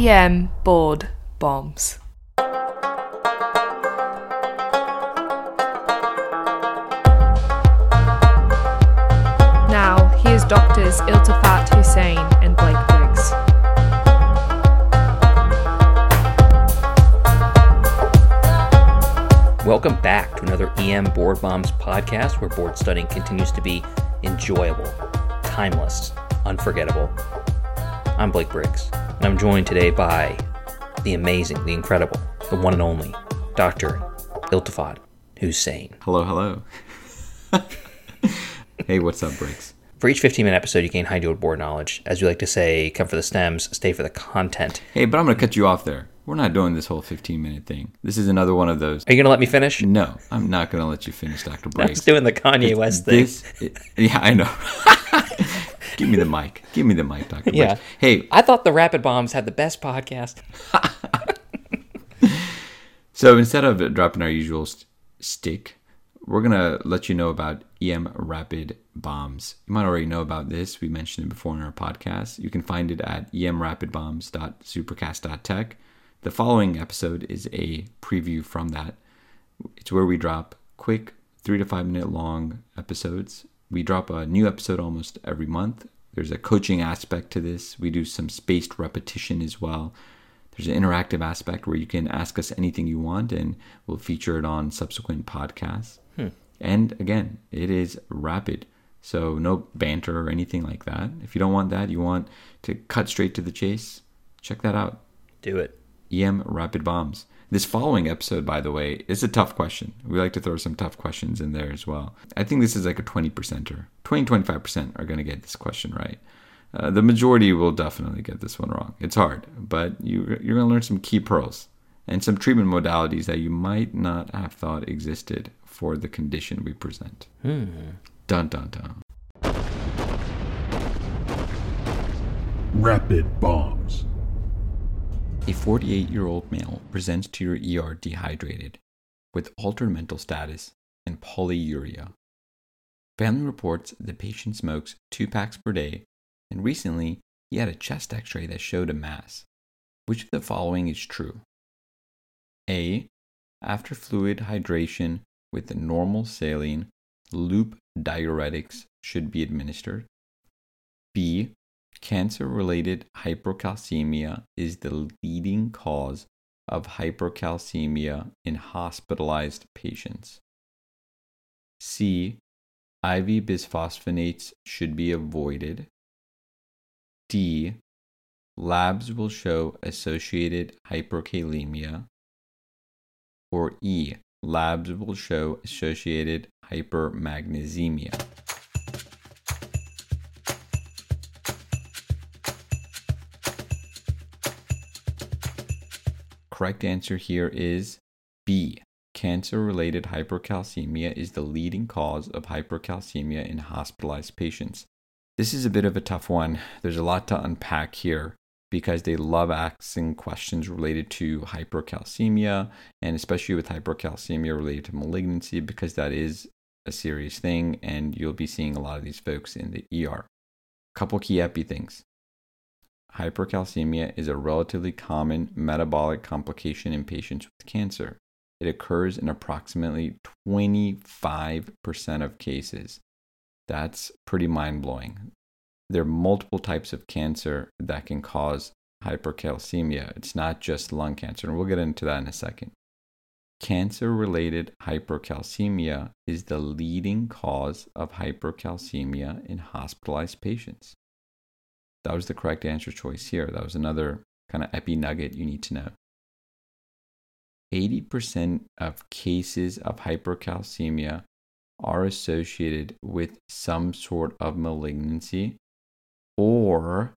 EM board bombs. Now, here's doctors Iltifat Husain and Blake Briggs. Welcome back to another EM Board Bombs podcast where board studying continues to be enjoyable, timeless, unforgettable. I'm Blake Briggs, and I'm joined today by the amazing, the incredible, the one and only Dr. Iltifat Husain. Hello, hello. hey, what's up, Briggs? For each 15 minute episode, you gain high yield board knowledge. As we like to say, come for the stems, stay for the content. Hey, but I'm going to cut you off there. We're not doing this whole 15 minute thing. This is another one of those. Are you going to let me finish? No, I'm not going to let you finish, Dr. Briggs. was doing the Kanye West thing. This, it- yeah, I know. Give me the mic. Give me the mic, Dr. Briggs. Yeah. Hey, I thought the Rapid Bombs had the best podcast. So instead of dropping our usual st- stick, we're going to let you know about EM Rapid Bombs. You might already know about this. We mentioned it before in our podcast. You can find it at emrapidbombs.supercast.tech. The following episode is a preview from that. It's where we drop quick, three to five minute long episodes. We drop a new episode almost every month. There's a coaching aspect to this. We do some spaced repetition as well. There's an interactive aspect where you can ask us anything you want and we'll feature it on subsequent podcasts. Hmm. And again, it is rapid. So no banter or anything like that. If you don't want that, you want to cut straight to the chase, check that out. Do it. EM Rapid Bombs. This following episode, by the way, is a tough question. We like to throw some tough questions in there as well. I think this is like a 20 percenter. 20 25% are going to get this question right. Uh, the majority will definitely get this one wrong. It's hard, but you, you're going to learn some key pearls and some treatment modalities that you might not have thought existed for the condition we present. Dun dun dun. Rapid bombs. A 48 year old male presents to your ER dehydrated with altered mental status and polyuria. Family reports the patient smokes two packs per day, and recently he had a chest x ray that showed a mass. Which of the following is true? A. After fluid hydration with the normal saline, loop diuretics should be administered. B. Cancer related hypercalcemia is the leading cause of hypercalcemia in hospitalized patients. C. IV bisphosphonates should be avoided. D. Labs will show associated hyperkalemia. Or E. Labs will show associated hypermagnesemia. Correct answer here is B. Cancer related hypercalcemia is the leading cause of hypercalcemia in hospitalized patients. This is a bit of a tough one. There's a lot to unpack here because they love asking questions related to hypercalcemia and especially with hypercalcemia related to malignancy because that is a serious thing and you'll be seeing a lot of these folks in the ER. Couple key epi things. Hypercalcemia is a relatively common metabolic complication in patients with cancer. It occurs in approximately 25% of cases. That's pretty mind blowing. There are multiple types of cancer that can cause hypercalcemia. It's not just lung cancer, and we'll get into that in a second. Cancer related hypercalcemia is the leading cause of hypercalcemia in hospitalized patients. That was the correct answer choice here. That was another kind of epi nugget you need to know. 80% of cases of hypercalcemia are associated with some sort of malignancy or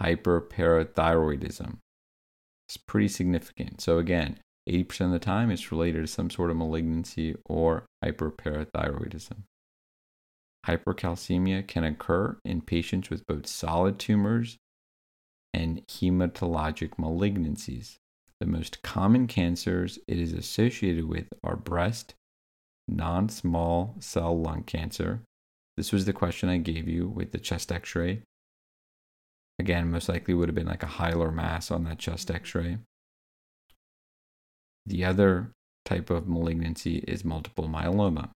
hyperparathyroidism. It's pretty significant. So, again, 80% of the time it's related to some sort of malignancy or hyperparathyroidism. Hypercalcemia can occur in patients with both solid tumors and hematologic malignancies. The most common cancers it is associated with are breast, non small cell lung cancer. This was the question I gave you with the chest x ray. Again, most likely would have been like a hilar mass on that chest x ray. The other type of malignancy is multiple myeloma.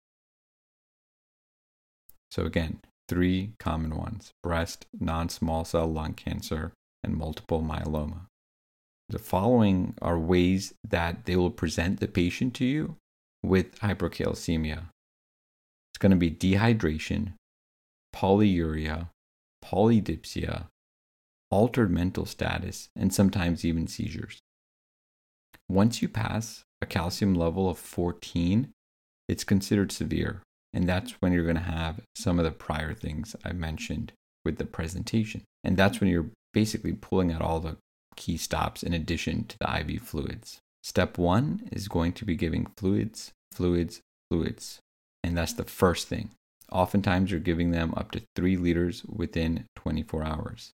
So, again, three common ones breast, non small cell lung cancer, and multiple myeloma. The following are ways that they will present the patient to you with hypercalcemia. It's going to be dehydration, polyuria, polydipsia, altered mental status, and sometimes even seizures. Once you pass a calcium level of 14, it's considered severe. And that's when you're going to have some of the prior things I mentioned with the presentation. And that's when you're basically pulling out all the key stops in addition to the IV fluids. Step one is going to be giving fluids, fluids, fluids. And that's the first thing. Oftentimes, you're giving them up to three liters within 24 hours.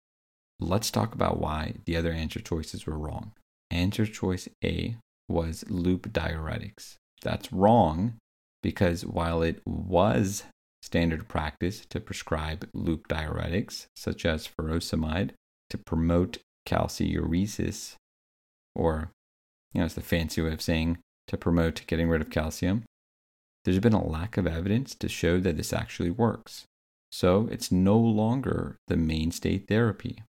Let's talk about why the other answer choices were wrong. Answer choice A was loop diuretics. That's wrong because while it was standard practice to prescribe loop diuretics, such as furosemide, to promote calciuresis, or, you know, it's the fancy way of saying to promote getting rid of calcium, there's been a lack of evidence to show that this actually works. So it's no longer the mainstay therapy.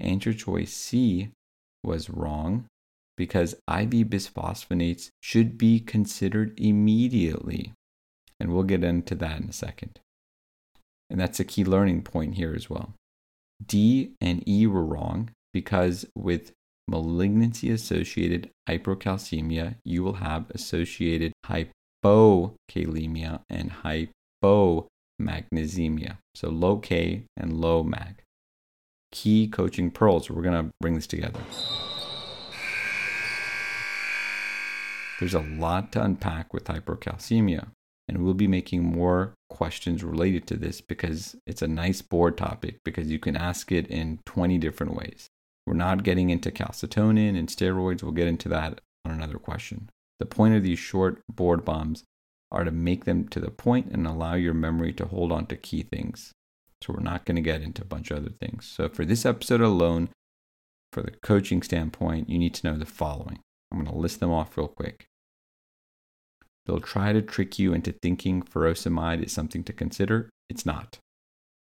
Answer choice C was wrong because IV bisphosphonates should be considered immediately. And we'll get into that in a second. And that's a key learning point here as well. D and E were wrong because with malignancy associated hypercalcemia, you will have associated hypokalemia and hypomagnesemia. So low K and low mag. Key coaching pearls. We're going to bring this together. There's a lot to unpack with hypercalcemia, and we'll be making more questions related to this because it's a nice board topic because you can ask it in 20 different ways. We're not getting into calcitonin and steroids, we'll get into that on another question. The point of these short board bombs are to make them to the point and allow your memory to hold on to key things. So we're not going to get into a bunch of other things. So for this episode alone, for the coaching standpoint, you need to know the following. I'm going to list them off real quick. They'll try to trick you into thinking furosemide is something to consider. It's not.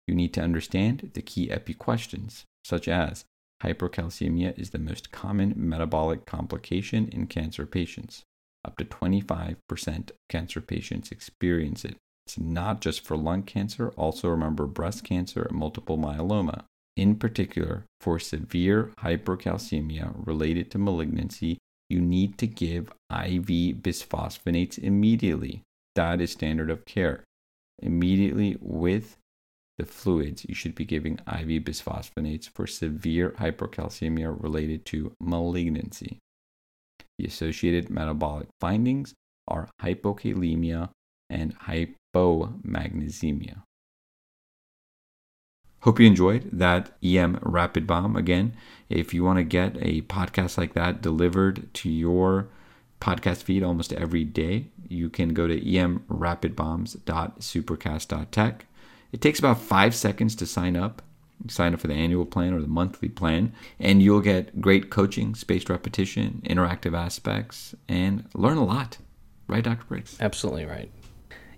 You need to understand the key epi questions, such as hypercalcemia is the most common metabolic complication in cancer patients. Up to 25% of cancer patients experience it. It's not just for lung cancer, also remember breast cancer and multiple myeloma. In particular, for severe hypercalcemia related to malignancy, you need to give IV bisphosphonates immediately. That is standard of care. Immediately with the fluids, you should be giving IV bisphosphonates for severe hypercalcemia related to malignancy. The associated metabolic findings are hypokalemia and hypomagnesemia. Hope you enjoyed that EM Rapid Bomb. Again, if you want to get a podcast like that delivered to your podcast feed almost every day, you can go to emrapidbombs.supercast.tech. It takes about five seconds to sign up. Sign up for the annual plan or the monthly plan, and you'll get great coaching, spaced repetition, interactive aspects, and learn a lot. Right, Dr. Briggs? Absolutely right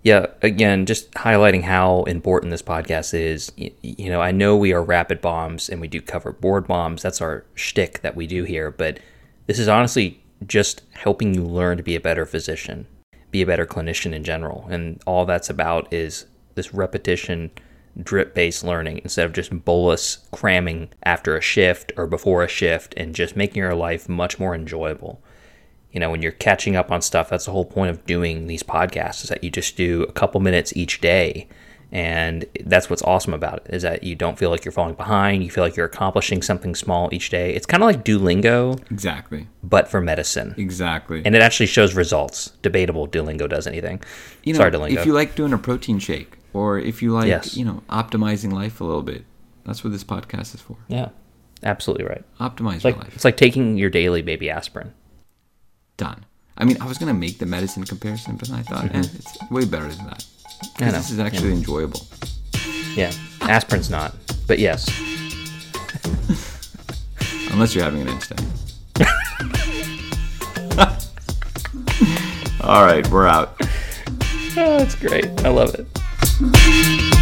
yeah, again, just highlighting how important this podcast is. You, know, I know we are rapid bombs and we do cover board bombs. That's our shtick that we do here. But this is honestly just helping you learn to be a better physician, be a better clinician in general. And all that's about is this repetition, drip based learning instead of just bolus cramming after a shift or before a shift and just making your life much more enjoyable you know, when you're catching up on stuff, that's the whole point of doing these podcasts is that you just do a couple minutes each day. And that's what's awesome about it is that you don't feel like you're falling behind. You feel like you're accomplishing something small each day. It's kind of like Duolingo. Exactly. But for medicine. Exactly. And it actually shows results. Debatable Duolingo does anything. You know, Sorry, Duolingo. if you like doing a protein shake or if you like, Yes. you know, optimizing life a little bit, that's what this podcast is for. yeah, absolutely right. Optimize It's like, your life. it's like taking your daily baby aspirin. Done. I mean, I was gonna make the medicine comparison, but I thought, eh, it's way better than that. I 'Cause know. This is actually enjoyable. Yeah, aspirin's not. But yes. Unless you're having an instant. All right, we're out. Oh, that's great. I love it.